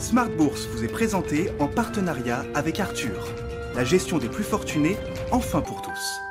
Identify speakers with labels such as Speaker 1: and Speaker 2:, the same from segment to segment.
Speaker 1: Smart Bourse vous est présenté en partenariat avec Arthur. La gestion des plus fortunés, enfin pour tous.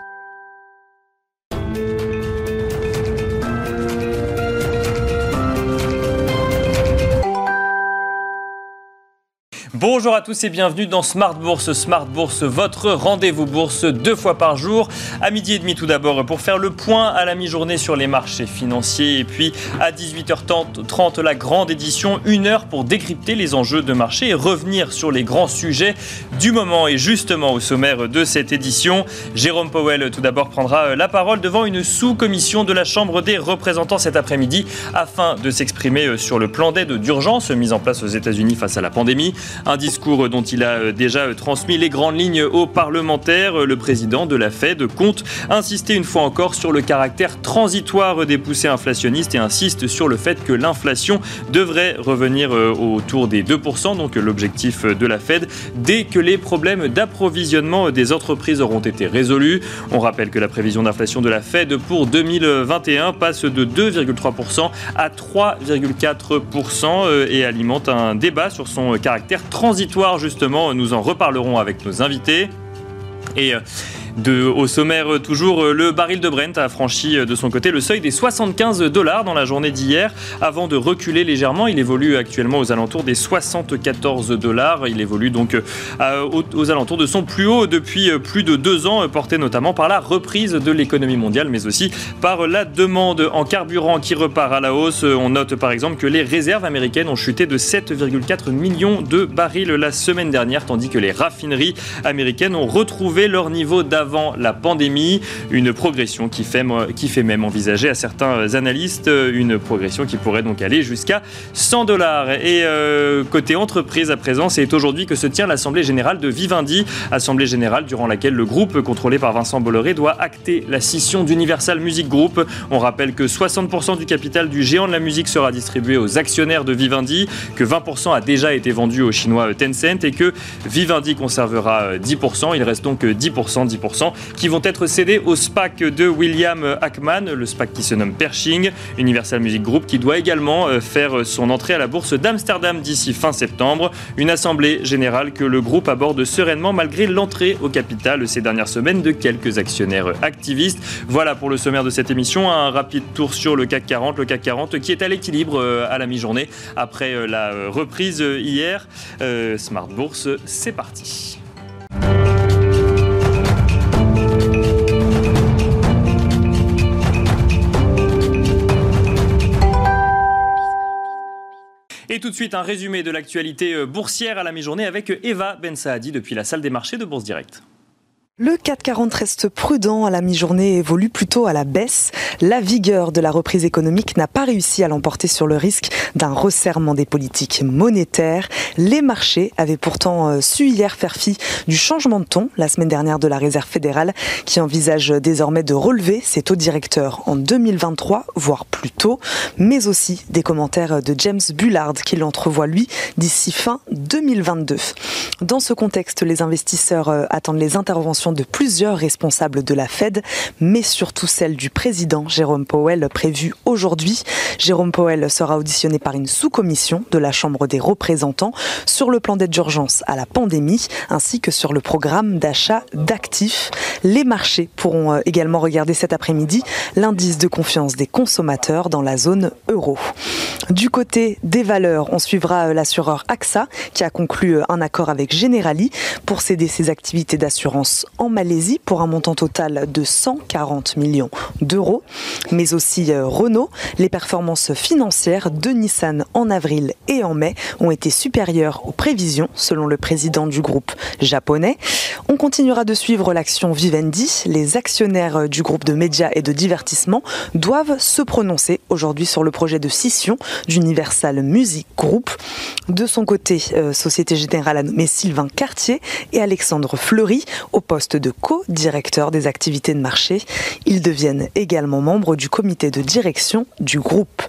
Speaker 2: Bonjour à tous et bienvenue dans Smart Bourse. Smart Bourse, votre rendez-vous bourse deux fois par jour. À midi et demi tout d'abord pour faire le point à la mi-journée sur les marchés financiers. Et puis à 18h30, la grande édition, une heure pour décrypter les enjeux de marché et revenir sur les grands sujets du moment. Et justement au sommaire de cette édition, Jérôme Powell tout d'abord prendra la parole devant une sous-commission de la Chambre des représentants cet après-midi afin de s'exprimer sur le plan d'aide d'urgence mis en place aux États-Unis face à la pandémie. Discours dont il a euh, déjà euh, transmis les grandes lignes aux parlementaires. Le président de la Fed compte insister une fois encore sur le caractère transitoire des poussées inflationnistes et insiste sur le fait que l'inflation devrait revenir euh, autour des 2%, donc l'objectif de la Fed, dès que les problèmes d'approvisionnement des entreprises auront été résolus. On rappelle que la prévision d'inflation de la Fed pour 2021 passe de 2,3% à 3,4% et alimente un débat sur son caractère transitoire justement. Nous en reparlerons avec nos invités. Et euh, au sommaire, euh, toujours, euh, le baril de Brent a franchi euh, de son côté le seuil des 75 dollars dans la journée d'hier avant de reculer légèrement. Il évolue actuellement aux alentours des 74 dollars. Il évolue donc aux, alentours de son plus haut depuis plus de deux ans, porté notamment par la reprise de l'économie mondiale, mais aussi par la demande en carburant qui repart à la hausse. On note par exemple que les réserves américaines ont chuté de 7,4 millions de barils la semaine dernière, tandis que les raffineries américaines ont retrouvé leur niveau d'avant avant la pandémie. Une progression qui fait, qui fait même envisager à certains analystes une progression qui pourrait donc aller jusqu'à 100 dollars. Et euh, côté entreprise à présent, c'est aujourd'hui que se tient l'Assemblée générale de Vivendi, Assemblée générale durant laquelle le groupe contrôlé par Vincent Bolloré doit acter la scission d'Universal Music Group. On rappelle que 60% du capital du géant de la musique sera distribué aux actionnaires de Vivendi, que 20% a déjà été vendu au chinois Tencent et que Vivendi conservera 10%. Il reste donc 10%, 10% qui vont être cédés au SPAC de William Ackman, le SPAC qui se nomme Pershing, Universal Music Group, qui doit également euh, faire son entrée à la bourse d'Amsterdam d'ici fin septembre. Une assemblée générale que le groupe aborde sereinement malgré l'entrée au capital ces dernières semaines de quelques actionnaires activistes. Voilà pour le sommaire de cette émission. Un rapide tour sur le CAC 40. Le CAC 40 qui est à l'équilibre euh, à la mi-journée après euh, la reprise hier. Smart Bourse, c'est parti. Et tout de suite, un résumé de l'actualité euh, boursière à la mi-journée avec Eva Ben Saadi depuis la salle des marchés de Bourse Direct.
Speaker 3: Le 440 reste prudent à la mi-journée et évolue plutôt à la baisse. La vigueur de la reprise économique n'a pas réussi à l'emporter sur le risque d'un resserrement des politiques monétaires. Les marchés avaient pourtant euh, su hier faire fi du changement de ton la semaine dernière de la Réserve fédérale qui envisage désormais de relever ses taux directeurs en 2023, voire plus tôt, mais aussi des commentaires de James Bullard qui l'entrevoit lui d'ici fin 2022. Dans ce contexte, les investisseurs euh, attendent les interventions de plusieurs responsables de la Fed, mais surtout celle du président Jérôme Powell prévue aujourd'hui. Jérôme Powell sera auditionné par une sous-commission de la Chambre des représentants sur le plan d'aide d'urgence à la pandémie ainsi que sur le programme d'achat d'actifs. Les marchés pourront euh, également regarder cet après-midi l'indice de confiance des consommateurs dans la zone euro. Du côté des valeurs, on suivra euh, l'assureur AXA qui a conclu euh, un accord avec Generali pour céder ses activités d'assurance en Malaisie pour un montant total de 140 millions d'euros, mais aussi euh, Renault. Les performances financières de Nissan en avril et en mai ont été supérieures aux prévisions selon le président du groupe japonais. On continuera de suivre l'action Vivendi. Les actionnaires du groupe de médias et de divertissement doivent se prononcer aujourd'hui sur le projet de scission d'Universal Music Group. De son côté, euh, Société Générale a nommé Sylvain Cartier et Alexandre Fleury au poste de co-directeur des activités de marché. Ils deviennent également membres du comité de direction du groupe.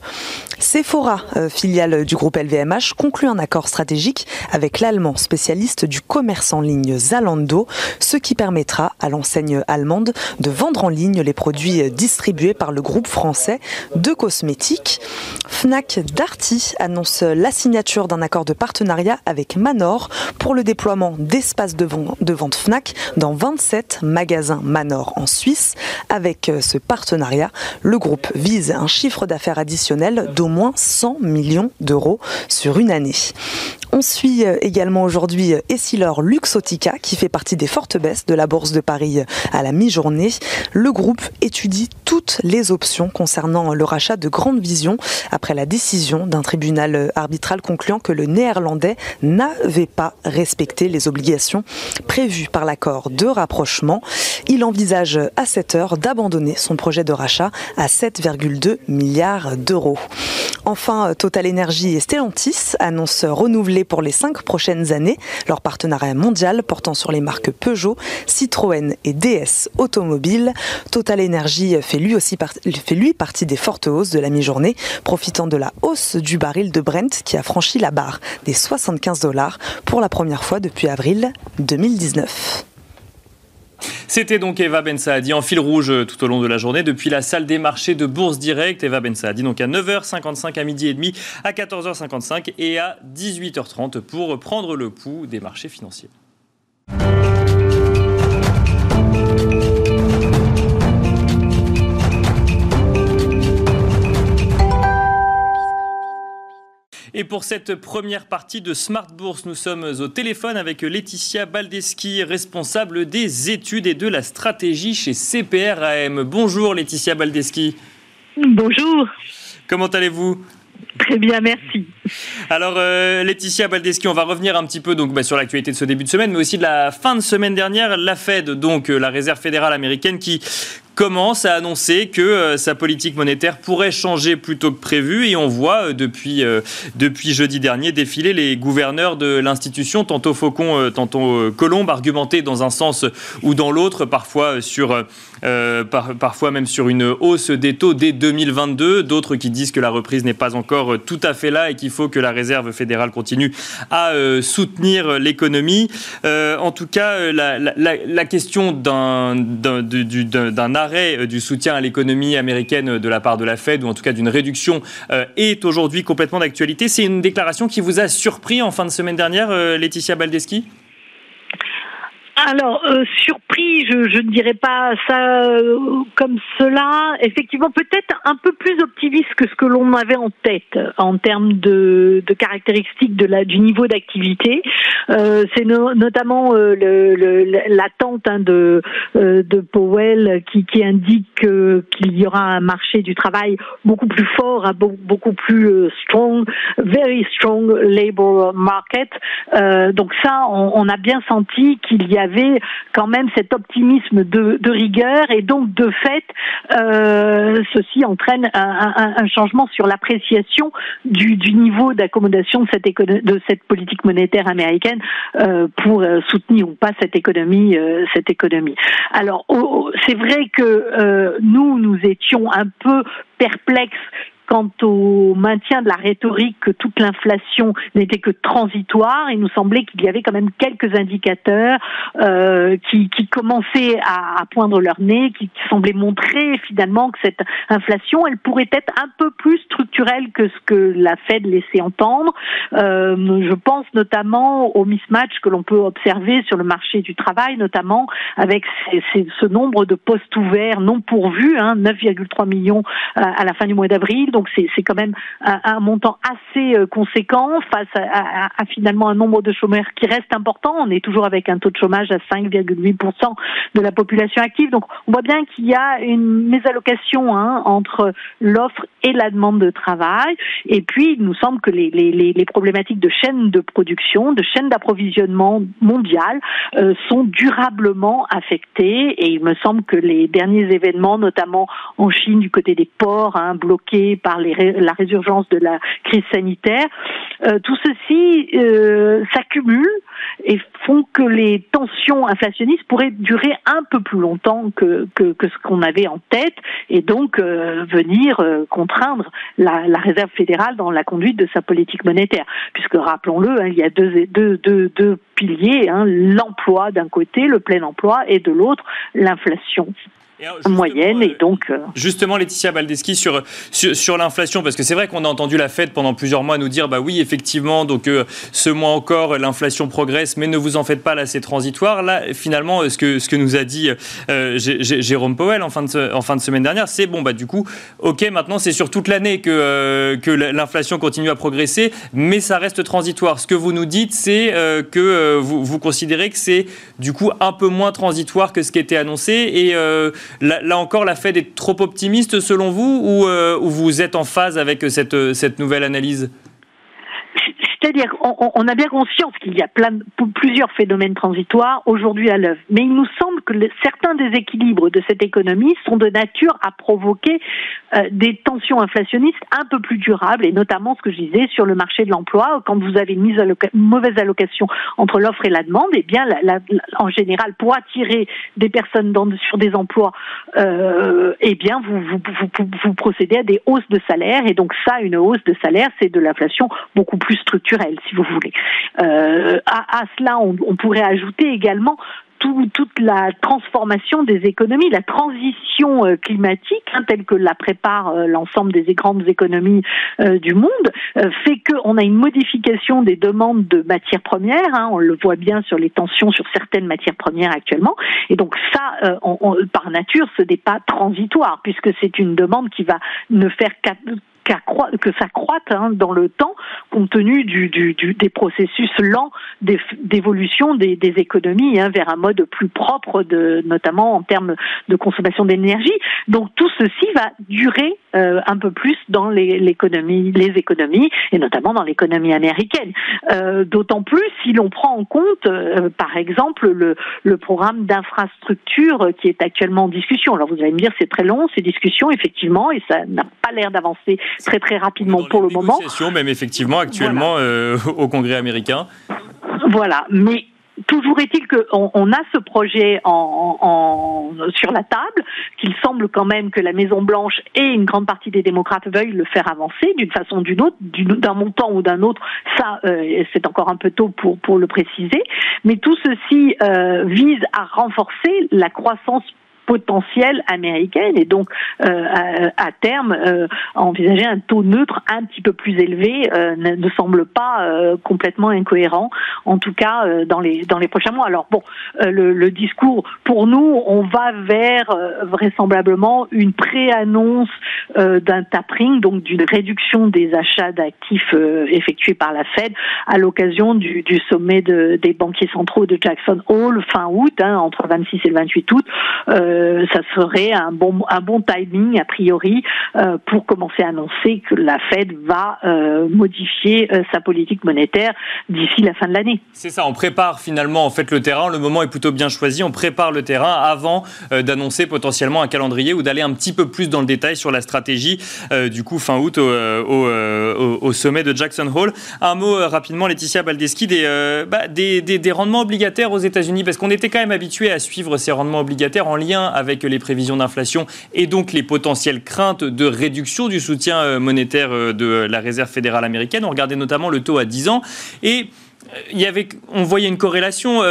Speaker 3: Sephora, euh, filiale du groupe LVMH, conclut un accord stratégique avec l'allemand spécialiste du commerce en ligne Zalando, ce qui permettra à l'enseigne allemande de vendre en ligne les produits distribués par le groupe français de cosmétiques. Fnac Darty annonce la signature d'un accord de partenariat avec Manor pour le déploiement d'espaces de vente Fnac dans 27 magasins Manor en Suisse. Avec ce partenariat, le groupe vise un chiffre d'affaires additionnel d'au moins 100 millions d'euros sur une année. On suit euh, également aujourd'hui euh, Essilor Luxotica qui fait partie des fortes baisses de la Bourse de Paris euh, à la mi-journée. Le groupe étudie toutes les options concernant le rachat de Grande Vision après la décision d'un tribunal arbitral concluant que le néerlandais n'avait pas respecté les obligations prévues par l'accord de rapprochement. Il envisage à cette heure d'abandonner son projet de rachat à 7,2 milliards d'euros. Enfin, Total Energy et Stellantis annoncent renouveler pour les cinq prochaines années leur partenariat mondial portant sur les marques Peugeot, Citroën et DS Automobile. Total Energy fait lui aussi partie des fortes hausses de la mi-journée, profitant de la hausse du baril de Brent qui a franchi la barre des 75 dollars pour la première fois depuis avril 2019.
Speaker 2: C'était donc Eva Ben Saadi en fil rouge euh, tout au long de la journée depuis la salle des marchés de Bourse Direct. Eva Ben Saadi donc à 9h55, à midi et demi, à 14h55 et à 18h30 pour prendre le pouls des marchés financiers. Et pour cette première partie de Smart Bourse, nous sommes au téléphone avec Laetitia Baldeschi, responsable des études et de la stratégie chez CPRAM. Bonjour Laetitia Baldeschi.
Speaker 4: Bonjour.
Speaker 2: Comment allez-vous?
Speaker 4: Très bien, merci.
Speaker 2: Alors, euh, Laetitia Baldeschi, on va revenir un petit peu donc, bah, sur l'actualité de ce début de semaine, mais aussi de la fin de semaine dernière. La Fed, donc euh, la Réserve fédérale américaine, qui commence à annoncer que euh, sa politique monétaire pourrait changer plus tôt que prévu et on voit euh, depuis, euh, depuis jeudi dernier défiler les gouverneurs de l'institution, tantôt Faucon, tantôt Colombe, argumenter dans un sens ou dans l'autre, parfois, sur, parfois même sur une hausse des taux dès 2022, d'autres qui disent que la reprise n'est pas encore tout à fait là et qu'il faut que la Réserve fédérale continue à soutenir l'économie. en tout cas, la, la, la question d'un arrêt euh, du soutien à l'économie américaine de la part de la Fed, ou en tout cas d'une réduction, euh, est aujourd'hui complètement d'actualité. C'est une déclaration qui vous a surpris en fin de semaine dernière, euh, Laetitia Baldeschi?
Speaker 4: Alors, euh, je, ne dirais pas ça euh, comme cela. Effectivement, peut-être un peu plus optimiste que ce que l'on avait en tête en termes de, caractéristiques de la, du niveau d'activité. Euh, c'est notamment l'attente hein, de, de Powell qui, indique qu'il y aura un marché du travail beaucoup plus fort, hein, beaucoup plus strong, very strong labor market. donc ça, on, on a bien senti qu'il y avait quand même optimisme de, rigueur et donc de fait, euh, ceci entraîne un, changement sur l'appréciation du, niveau d'accommodation de cette, de cette politique monétaire américaine euh, pour euh, soutenir ou pas cette économie. cette économie. Alors, c'est vrai que nous, nous étions un peu perplexes quant au maintien de la rhétorique que toute l'inflation n'était que transitoire, il nous semblait qu'il y avait quand même quelques indicateurs euh, qui, qui, commençaient à, à, poindre leur nez, qui, qui, semblaient montrer finalement que cette inflation, elle pourrait être un peu plus structurelle que ce que la Fed laissait entendre. Euh, je pense notamment au mismatch que l'on peut observer sur le marché du travail, notamment avec ce nombre de postes ouverts non pourvus, hein, 9,3 millions euh, à la fin du mois d'avril donc c'est quand même un, montant assez euh, conséquent face à, finalement un nombre de chômeurs qui reste important. On est toujours avec un taux de chômage à 5,8% de la population active. Donc on voit bien qu'il y a une mésallocation hein, entre l'offre et la demande de travail. Et puis il nous semble que les, problématiques de chaîne de production, de chaîne d'approvisionnement mondiale euh, sont durablement affectées. Et il me semble que les derniers événements, notamment en Chine du côté des ports, hein, bloqués par la résurgence de la crise sanitaire. Euh, tout ceci euh, s'accumule et font que les tensions inflationnistes pourraient durer un peu plus longtemps que, ce qu'on avait en tête et donc euh, venir contraindre la, Réserve fédérale dans la conduite de sa politique monétaire. Puisque rappelons-le, hein, il y a deux piliers, hein, l'emploi d'un côté, le plein emploi, et de l'autre, l'inflation moyenne et donc
Speaker 2: euh, justement Laetitia Baldeschi sur sur, l'inflation parce que c'est vrai qu'on a entendu la Fed pendant plusieurs mois nous dire bah oui effectivement donc euh, ce mois encore l'inflation progresse mais ne vous en faites pas là c'est transitoire. Là finalement ce que ce que nous a dit euh, Jérôme Powell en fin de en fin de semaine dernière c'est bon bah du coup ok maintenant c'est sur toute l'année que que l'inflation continue à progresser mais ça reste transitoire. Ce que vous nous dites c'est que vous, vous considérez que c'est du coup un peu moins transitoire que ce qui était annoncé et Là, encore, la Fed est trop optimiste selon vous ou, euh, vous êtes en phase avec cette, cette nouvelle analyse?
Speaker 4: C'est-à-dire, on, a bien conscience qu'il y a plusieurs phénomènes transitoires aujourd'hui à l'œuvre, mais il nous semble que certains déséquilibres de cette économie sont de nature à provoquer euh, des tensions inflationnistes un peu plus durables, et notamment ce que je disais sur le marché de l'emploi, quand vous avez une, mauvaise allocation entre l'offre et la demande, et eh bien, en général, pour attirer des personnes sur des emplois, euh, eh bien, vous procédez à des hausses de salaire, et donc ça, une hausse de salaire, c'est de l'inflation beaucoup plus structurelle si vous voulez. Euh, à, cela, on, pourrait ajouter également toute la transformation des économies, la transition euh, climatique, hein, telle que la prépare euh, l'ensemble des grandes économies du monde, fait qu'on a une modification des demandes de matières premières. Hein, on le voit bien sur les tensions sur certaines matières premières actuellement. Et donc ça, par nature, ce n'est pas transitoire, puisque c'est une demande qui va ne faire que ça croît hein, dans le temps, compte tenu du, du, des processus lents d'évolution des, des, économies hein, vers un mode plus propre, de, notamment en termes de consommation d'énergie. Donc tout ceci va durer euh, un peu plus dans l'économie, les, économies, et notamment dans l'économie américaine. Euh, D'autant plus si l'on prend en compte, euh, par exemple, le, le programme d'infrastructure qui est actuellement en discussion. Alors vous allez me dire c'est très long ces discussions, effectivement, et ça n'a pas l'air d'avancer très très rapidement pour le moment.
Speaker 2: Même effectivement actuellement euh, au Congrès américain.
Speaker 4: Voilà, mais toujours est-il qu'on on a ce projet en, en, sur la table, qu'il semble quand même que la Maison Blanche et une grande partie des démocrates veuillent le faire avancer d'une façon ou d'une autre, d'un montant ou d'un autre. Ça, euh, c'est encore un peu tôt pour pour le préciser. Mais tout ceci euh, vise à renforcer la croissance potentielle américaine et donc euh, à, terme euh, envisager un taux neutre un petit peu plus élevé euh, ne, semble pas complètement incohérent en tout cas dans les dans les prochains mois. Alors bon, le, le, discours pour nous, on va vers vraisemblablement une pré-annonce d'un tapering, donc d'une réduction des achats d'actifs effectués par la Fed à l'occasion du, du, sommet de, des banquiers centraux de Jackson Hole fin août, hein, entre 26 et le 28 août. Euh, ça serait un bon, timing, a priori, euh, pour commencer à annoncer que la Fed va euh, modifier sa politique monétaire d'ici la fin de l'année.
Speaker 2: C'est ça, on prépare finalement en fait le terrain, le moment est plutôt bien choisi, on prépare le terrain avant d'annoncer potentiellement un calendrier ou d'aller un petit peu plus dans le détail sur la stratégie du coup fin août au, sommet de Jackson Hole. Un mot rapidement, Laetitia Baldeschi, bah, des, des rendements obligataires aux États-Unis, parce qu'on était quand même habitué à suivre ces rendements obligataires en lien avec les prévisions d'inflation et donc les potentielles craintes de réduction du soutien euh, monétaire euh, de la Réserve fédérale américaine. On regardait notamment le taux à 10 ans et euh, il y avait, on voyait une corrélation,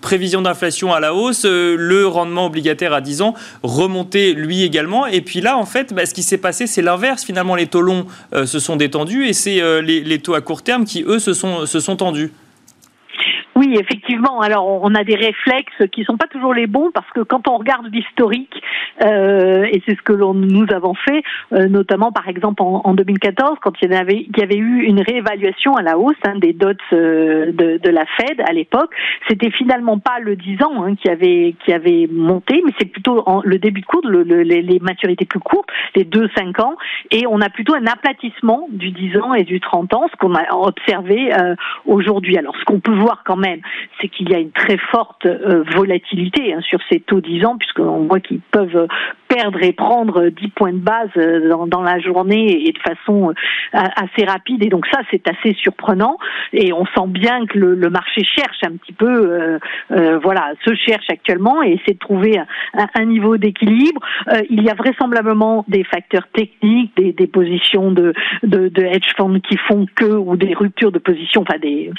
Speaker 2: prévision d'inflation à la hausse, le rendement obligataire à 10 ans remontait lui également. Et puis là, en fait, bah, ce qui s'est passé, c'est l'inverse. Finalement, les taux longs se sont détendus et c'est les, les, taux à court terme qui, eux, se sont, se sont tendus.
Speaker 4: Oui, effectivement. Alors, on a des réflexes qui sont pas toujours les bons parce que quand on regarde l'historique, euh, et c'est ce que nous avons fait, euh, notamment par exemple en, 2014, quand il y avait, eu une réévaluation à la hausse hein, des dots euh, de, la Fed à l'époque, c'était finalement pas le 10 ans hein, qui avait qui avait monté, mais c'est plutôt le début de cours, le, les, les, maturités plus courtes, les 2-5 ans, et on a plutôt un aplatissement du 10 ans et du 30 ans, ce qu'on a observé aujourd'hui. Alors, ce qu'on peut voir quand même c'est qu'il y a une très forte volatilité hein, sur ces taux 10 ans, puisqu'on voit qu'ils peuvent perdre et prendre 10 points de base dans, la journée et de façon assez rapide. Et donc ça, c'est assez surprenant. Et on sent bien que le, marché cherche un petit peu, voilà, se cherche actuellement et essaie de trouver un, niveau d'équilibre. il y a vraisemblablement des facteurs techniques, des, positions de hedge funds qui font que, ou des ruptures de position, enfin des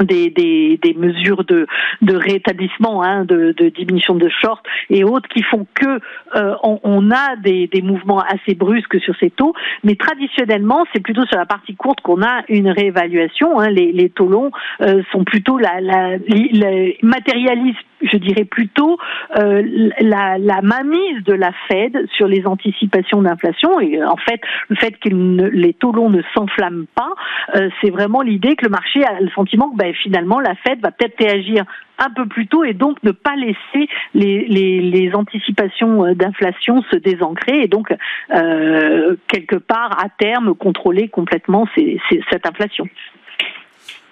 Speaker 4: des, des, mesures de, de rétablissement, hein, de, de, diminution de short et autres qui font que euh, on, on, a des, des, mouvements assez brusques sur ces taux, mais traditionnellement c'est plutôt sur la partie courte qu'on a une réévaluation. Hein. Les, les, taux longs euh, sont plutôt la, la, je dirais plutôt euh, la, la mainmise de la Fed sur les anticipations d'inflation et en fait le fait que les taux longs ne s'enflamment pas, euh, c'est vraiment l'idée que le marché a le sentiment que ben, finalement la Fed va peut-être réagir un peu plus tôt et donc ne pas laisser les, les, anticipations euh, d'inflation se désancrer et donc euh, quelque part à terme contrôler complètement cette inflation.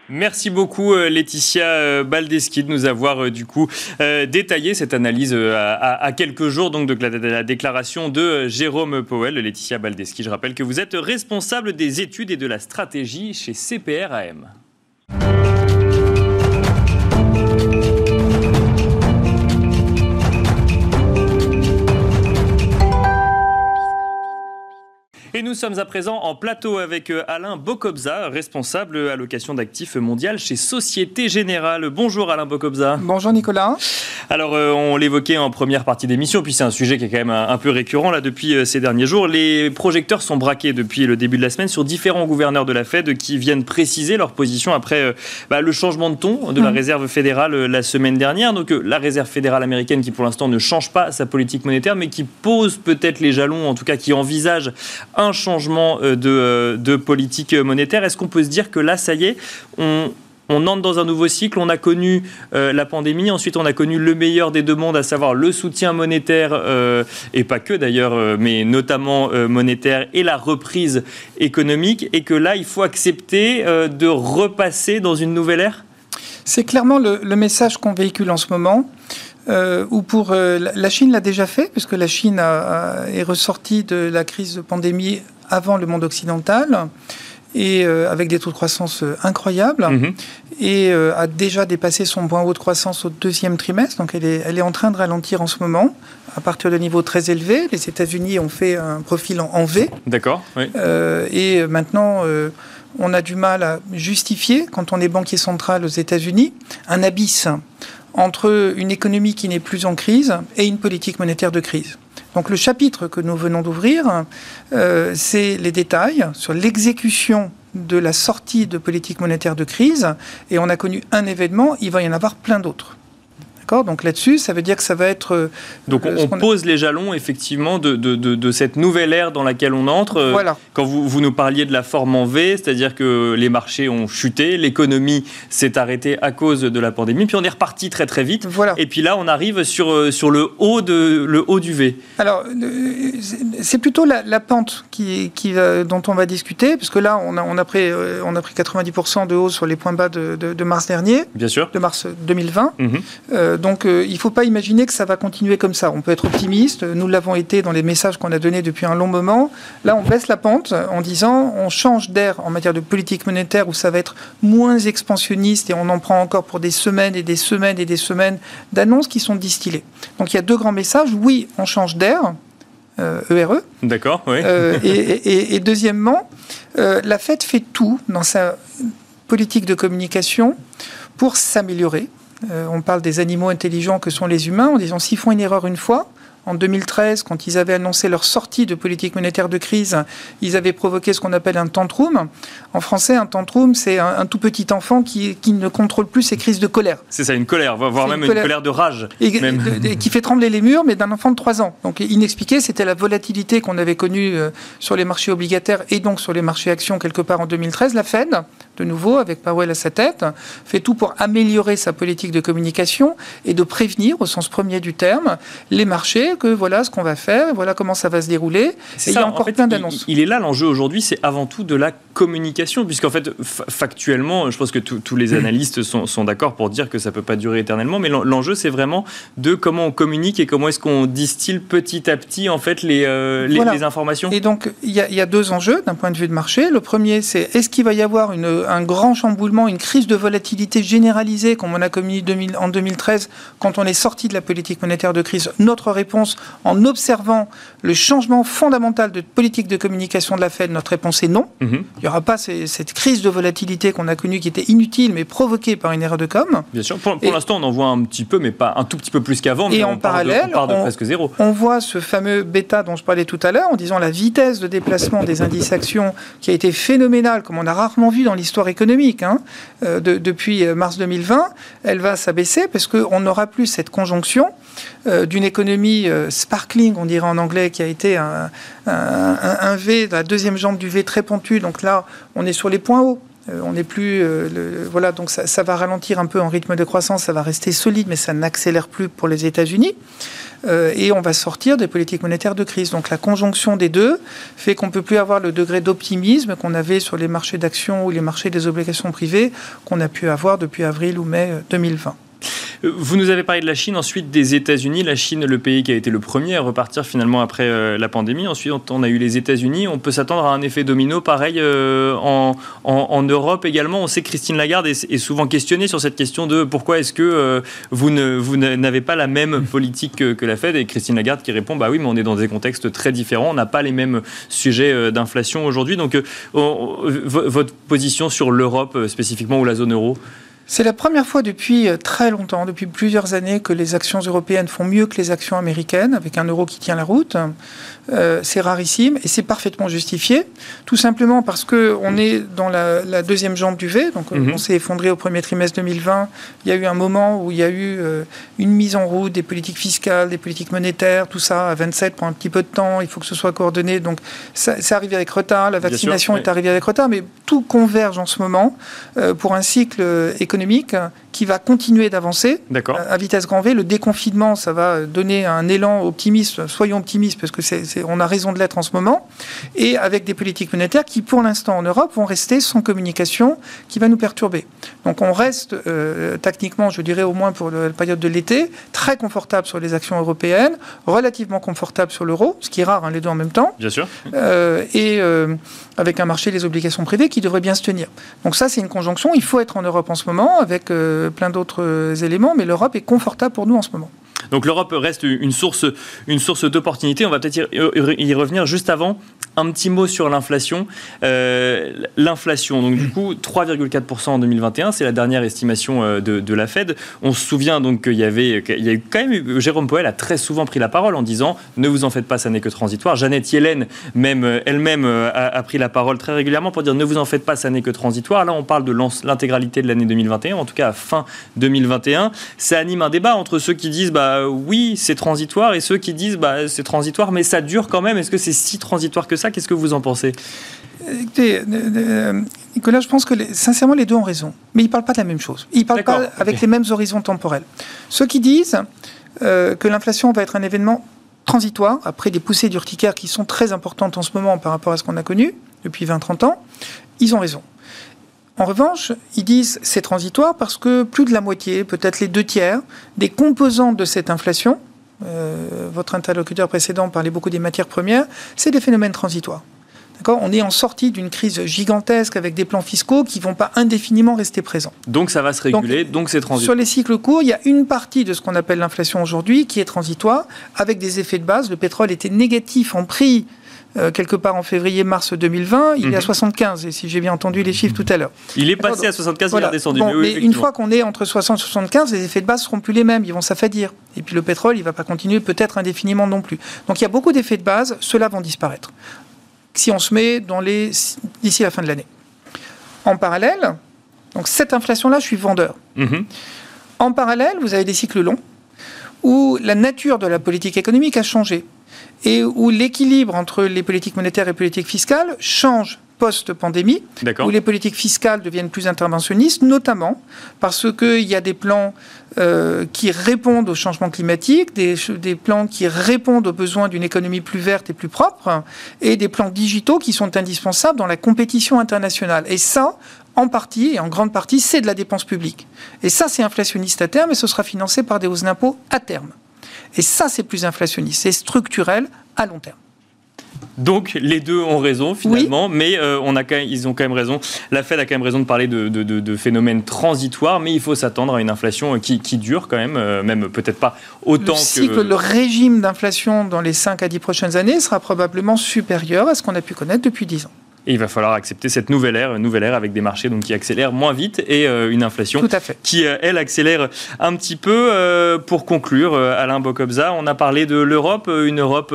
Speaker 2: Merci beaucoup euh, Laetitia Baldeschi de nous avoir du coup détaillé cette analyse à, quelques jours donc de la, déclaration de Jérôme Powell. Laetitia Baldeschi, je rappelle que vous êtes responsable des études et de la stratégie chez CPRAM. Et nous sommes à présent en plateau avec euh, Alain Bokobza, responsable allocation d'actifs mondial chez Société Générale. Bonjour Alain Bokobza.
Speaker 5: Bonjour Nicolas.
Speaker 2: Alors euh, on l'évoquait en première partie d'émission, puis c'est un sujet qui est quand même un, peu récurrent là depuis euh, ces derniers jours. Les projecteurs sont braqués depuis le début de la semaine sur différents gouverneurs de la Fed qui viennent préciser leur position après bah, le changement de ton de la mmh. Réserve fédérale la semaine dernière. Donc la Réserve fédérale américaine qui pour l'instant ne change pas sa politique monétaire, mais qui pose peut-être les jalons, en tout cas qui envisage un changement euh, euh, de, politique monétaire. Est-ce qu'on peut se dire que là, ça y est, on, entre dans un nouveau cycle. On a connu euh, la pandémie, ensuite on a connu le meilleur des deux mondes, à savoir le soutien monétaire, et pas que d'ailleurs, mais notamment monétaire, et la reprise économique, et que là, il faut accepter de repasser dans une nouvelle ère?
Speaker 5: C'est clairement le message qu'on véhicule en ce moment. Euh, ou pour euh, la Chine l'a déjà fait, puisque la Chine est ressortie de la crise de pandémie avant le monde occidental et euh, avec des taux de croissance incroyables mhm. et a déjà dépassé son point haut de croissance au deuxième trimestre. Donc elle est, elle est en train de ralentir en ce moment à partir de niveaux très élevés. Les États-Unis ont fait un profil en, V.
Speaker 2: D'accord.
Speaker 5: et maintenant on a du mal à justifier, quand on est banquier central aux États-Unis, un abysse entre une économie qui n'est plus en crise et une politique monétaire de crise. Donc le chapitre que nous venons d'ouvrir, euh, c'est les détails sur l'exécution de la sortie de politique monétaire de crise, et on a connu un événement, il va y en avoir plein d'autres. Donc là-dessus, ça veut dire que ça va être. Euh,
Speaker 2: Donc on, pose les jalons effectivement de, de, de, cette nouvelle ère dans laquelle on entre. Euh, voilà. Quand vous, vous nous parliez de la forme en V, c'est-à-dire que les marchés ont chuté, l'économie s'est arrêtée à cause de la pandémie, puis on est reparti très très vite. Voilà. Et puis là, on arrive sur, euh, sur le, haut de, le haut du V.
Speaker 5: Alors, c'est plutôt la, pente qui, qui, dont on va discuter, parce que là, on a, on a, pris, on a pris 90% de hausse sur les points bas de, de, mars dernier.
Speaker 2: Bien sûr.
Speaker 5: De mars 2020 donc euh, il ne faut pas imaginer que ça va continuer comme ça. On peut être optimiste, nous l'avons été dans les messages qu'on a donnés depuis un long moment. Là, on baisse la pente en disant on change d'air en matière de politique monétaire où ça va être moins expansionniste et on en prend encore pour des semaines et des semaines et des semaines d'annonces qui sont distillées. Donc il y a deux grands messages. Oui, on change d'air. ERE. Euh, e.
Speaker 2: D'accord, oui.
Speaker 5: Euh, et, et, deuxièmement, la Fed fait tout dans sa politique de communication pour s'améliorer, euh, on parle des animaux intelligents que sont les humains en disant s'ils font une erreur une fois, en 2013, quand ils avaient annoncé leur sortie de politique monétaire de crise, ils avaient provoqué ce qu'on appelle un tantrum. En français, un tantrum, c'est un, tout petit enfant qui, ne contrôle plus ses crises de colère.
Speaker 2: C'est ça, une colère, voire même une colère, de rage.
Speaker 5: Et, qui fait trembler les murs, mais d'un enfant de 3 ans. Donc inexpliqué, c'était la volatilité qu'on avait connue euh, sur les marchés obligataires et donc sur les marchés actions quelque part en 2013. La Fed de nouveau, avec Powell à sa tête, fait tout pour améliorer sa politique de communication et de prévenir, au sens premier du terme, les marchés que voilà ce qu'on va faire, voilà comment ça va se dérouler. Il y a encore plein d'annonces.
Speaker 2: Il, est là l'enjeu aujourd'hui, c'est avant tout de la communication, puisqu'en fait, factuellement, je pense que tous les analystes sont, sont d'accord pour dire que ça peut pas durer éternellement, mais l'enjeu, c'est vraiment de comment on communique et comment est-ce qu'on distille petit à petit en fait les, euh, les, informations.
Speaker 5: Et donc, il y, y, a deux enjeux d'un point de vue de marché. Le premier, c'est est-ce qu'il va y avoir une, un grand chamboulement, une crise de volatilité généralisée, comme on a commis en 2013 quand on est sorti de la politique monétaire de crise Notre réponse, en observant le changement fondamental de politique de communication de la Fed, notre réponse est non. Mhm. Il n'y aura pas cette crise de volatilité qu'on a connue qui était inutile mais provoquée par une erreur de com.
Speaker 2: Bien sûr. Pour, l'instant, on en voit un petit peu, mais pas un tout petit peu plus qu'avant.
Speaker 5: Et en parallèle, on, presque zéro. on voit ce fameux bêta dont je parlais tout à l'heure, en disant la vitesse de déplacement des indices actions qui a été phénoménale, comme on a rarement vu dans l'histoire économique, hein, euh, depuis euh, mars 2020, elle va s'abaisser parce qu'on n'aura plus cette conjonction euh, d'une économie sparkling, on dirait en anglais, qui a été un, V, la deuxième jambe du V très pentu. Donc là, on est sur les points hauts. On n'est plus. voilà, donc ça, ça, va ralentir un peu en rythme de croissance, ça va rester solide, mais ça n'accélère plus pour les États-Unis. Euh, et on va sortir des politiques monétaires de crise. Donc la conjonction des deux fait qu'on ne peut plus avoir le degré d'optimisme qu'on avait sur les marchés d'actions ou les marchés des obligations privées qu'on a pu avoir depuis avril ou mai 2020.
Speaker 2: Vous nous avez parlé de la Chine, ensuite des États-Unis. La Chine, le pays qui a été le premier à repartir finalement après euh, la pandémie. Ensuite, on a eu les États-Unis. On peut s'attendre à un effet domino pareil euh, en, Europe également. On sait que Christine Lagarde est, souvent questionnée sur cette question de pourquoi est-ce que euh, vous n'avez pas la même politique que, la Fed. Et Christine Lagarde qui répond bah oui, mais on est dans des contextes très différents. On n'a pas les mêmes sujets d'inflation aujourd'hui. Donc, votre position sur l'Europe spécifiquement ou la zone euro?
Speaker 5: C'est la première fois depuis euh, très longtemps, depuis plusieurs années, que les actions européennes font mieux que les actions américaines, avec un euro qui tient la route. Euh, c'est rarissime et c'est parfaitement justifié, tout simplement parce que on est dans la, deuxième jambe du V. Donc, mhm. on s'est effondré au premier trimestre 2020. Il y a eu un moment où il y a eu euh, une mise en route des politiques fiscales, des politiques monétaires, tout ça à 27 prend un petit peu de temps. Il faut que ce soit coordonné. Donc, ça, c'est arrivé avec retard. La vaccination est arrivée avec retard, mais tout converge en ce moment pour un cycle économique qui va continuer d'avancer à vitesse grand V. Le déconfinement, ça va donner un élan optimiste. Soyons optimistes parce que c'est, on a raison de l'être en ce moment. Et avec des politiques monétaires qui, pour l'instant en Europe, vont rester sans communication, qui va nous perturber. Donc on reste euh, techniquement, je dirais au moins pour la période de l'été, très confortable sur les actions européennes, relativement confortable sur l'euro, ce qui est rare, hein, les deux en même temps.
Speaker 2: Bien sûr.
Speaker 5: Euh, et euh, avec un marché des obligations privées qui devrait bien se tenir. Donc ça, c'est une conjonction. Il faut être en Europe en ce moment avec plein d'autres éléments, mais l'Europe est confortable pour nous en ce moment.
Speaker 2: Donc l'Europe reste une source, une source d'opportunités. On va peut-être y, revenir juste avant. Un petit mot sur l'inflation. Euh, l'inflation, donc du coup, 3,4% en 2021, c'est la dernière estimation euh, de, la Fed. On se souvient donc qu'il y avait, il y a eu quand même, Jérôme Powell a très souvent pris la parole en disant ne vous en faites pas, ça n'est que transitoire. Jeannette Yellen, même euh, elle-même, a, pris la parole très régulièrement pour dire ne vous en faites pas, ça n'est que transitoire. Là, on parle de l'intégralité de l'année 2021, en tout cas à fin 2021. Ça anime un débat entre ceux qui disent bah oui, c'est transitoire et ceux qui disent bah c'est transitoire, mais ça dure quand même. Est-ce que c'est si transitoire que ça? Qu'est-ce que vous en pensez
Speaker 5: Écoutez, euh, euh, Nicolas, je pense que sincèrement, les deux ont raison. Mais ils ne parlent pas de la même chose. Ils ne parlent pas avec les mêmes horizons temporels. Ceux qui disent euh, que l'inflation va être un événement transitoire, après des poussées d'urticaire qui sont très importantes en ce moment par rapport à ce qu'on a connu depuis 20-30 ans, ils ont raison. En revanche, ils disent c'est transitoire parce que plus de la moitié, peut-être les deux tiers, des composantes de cette inflation, votre interlocuteur précédent parlait beaucoup des matières premières, c'est des phénomènes transitoires. On est en sortie d'une crise gigantesque avec des plans fiscaux qui ne vont pas indéfiniment rester présents.
Speaker 2: Donc ça va se réguler, donc c'est transitoire.
Speaker 5: Sur les cycles courts, il y a une partie de ce qu'on appelle l'inflation aujourd'hui qui est transitoire, avec des effets de base. Le pétrole était négatif en prix euh, quelque part en février-mars 2020, il est à 75, mhm. et si j'ai bien entendu les chiffres tout à l'heure.
Speaker 2: Il est passé à 75, il est descendu.
Speaker 5: mais, une fois qu'on est entre 60 et 75, les effets de base seront plus les mêmes, ils vont s'affadir. Et puis le pétrole, il ne va pas continuer peut-être indéfiniment non plus. Donc il y a beaucoup d'effets de base, ceux-là vont disparaître si on se met dans les d'ici la fin de l'année. En parallèle, donc cette inflation-là, je suis vendeur. Mhm. En parallèle, vous avez des cycles longs où la nature de la politique économique a changé et où l'équilibre entre les politiques monétaires et les politiques fiscales change post-pandémie, où les politiques fiscales deviennent plus interventionnistes, notamment parce qu'il y a des plans euh, qui répondent au changement climatique, des, des, plans qui répondent aux besoins d'une économie plus verte et plus propre, et des plans digitaux qui sont indispensables dans la compétition internationale. Et ça, en partie et en grande partie, c'est de la dépense publique. Et ça, c'est inflationniste à terme et ce sera financé par des hausses d'impôts à terme. Et ça, c'est plus inflationniste, c'est structurel à long terme.
Speaker 2: Donc les deux ont raison finalement, mais euh, on a quand même, ils ont quand même raison. La Fed a quand même raison de parler de, phénomènes transitoires, mais il faut s'attendre à une inflation qui, dure quand même, euh, même peut-être pas autant
Speaker 5: le que... Le régime d'inflation dans les 5 à 10 prochaines années sera probablement supérieur à ce qu'on a pu connaître depuis 10 ans.
Speaker 2: Et il va falloir accepter cette nouvelle ère, une nouvelle ère avec des marchés donc, qui accélèrent moins vite et euh, une inflation qui, euh, elle, accélère un petit peu. Euh, pour conclure, Alain Bocobza, on a parlé de l'Europe, une Europe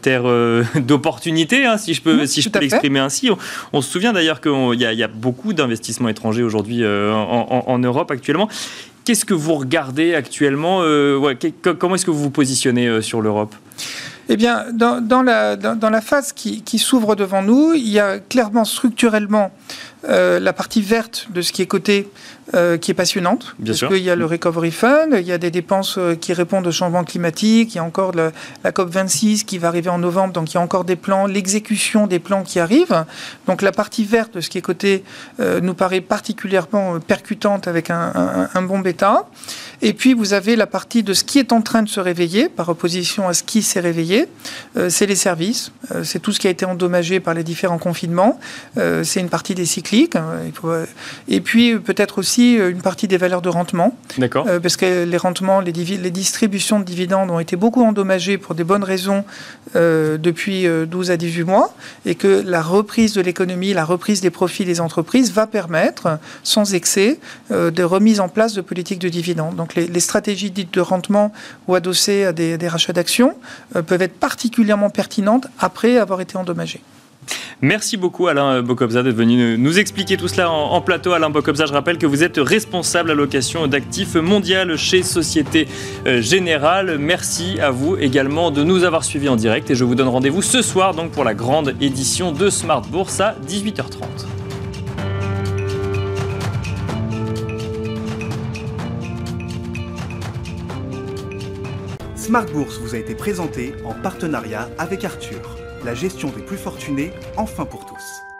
Speaker 2: terre d'opportunités, hein, si je peux, si je peux l'exprimer ainsi. On, se souvient d'ailleurs qu'il y, y, a beaucoup d'investissements étrangers aujourd'hui en, en, Europe actuellement. Qu'est-ce que vous regardez actuellement ouais, Comment est-ce que vous vous positionnez sur l'Europe?
Speaker 5: Eh bien, dans, la, dans, la, phase qui, qui s'ouvre devant nous, il y a clairement structurellement euh, la partie verte de ce qui est coté euh, qui est passionnante. Bien parce qu'il y a le Recovery Fund, il y a des dépenses euh, qui répondent au changement climatique, il y a encore la, COP26 qui va arriver en novembre, donc il y a encore des plans, l'exécution des plans qui arrivent. Donc la partie verte de ce qui est coté nous paraît particulièrement percutante avec un, un, bon bêta. Et puis vous avez la partie de ce qui est en train de se réveiller, par opposition à ce qui s'est réveillé, c'est les services, c'est tout ce qui a été endommagé par les différents confinements, c'est une partie des cycles Hein, et puis peut-être aussi euh, une partie des valeurs de rendement.
Speaker 2: D'accord.
Speaker 5: Euh, parce que les rendements, les, les, distributions de dividendes ont été beaucoup endommagées pour des bonnes raisons euh, depuis 12 à 18 mois. Et que la reprise de l'économie, la reprise des profits des entreprises va permettre, sans excès, de remise en place de politiques de dividendes. Donc les, stratégies dites de rendement ou adossées à des, rachats d'actions peuvent être particulièrement pertinentes après avoir été endommagées.
Speaker 2: Merci beaucoup Alain Bocobza d'être venu nous expliquer tout cela en, plateau. Alain Bocobza, je rappelle que vous êtes responsable allocation d'actifs mondial chez Société euh, Générale. Merci à vous également de nous avoir suivis en direct et je vous donne rendez-vous ce soir donc pour la grande édition de Smart Bourse à 18h30.
Speaker 1: Smart Bourse vous a été présenté en partenariat avec Arthur la gestion des plus fortunés, enfin pour tous.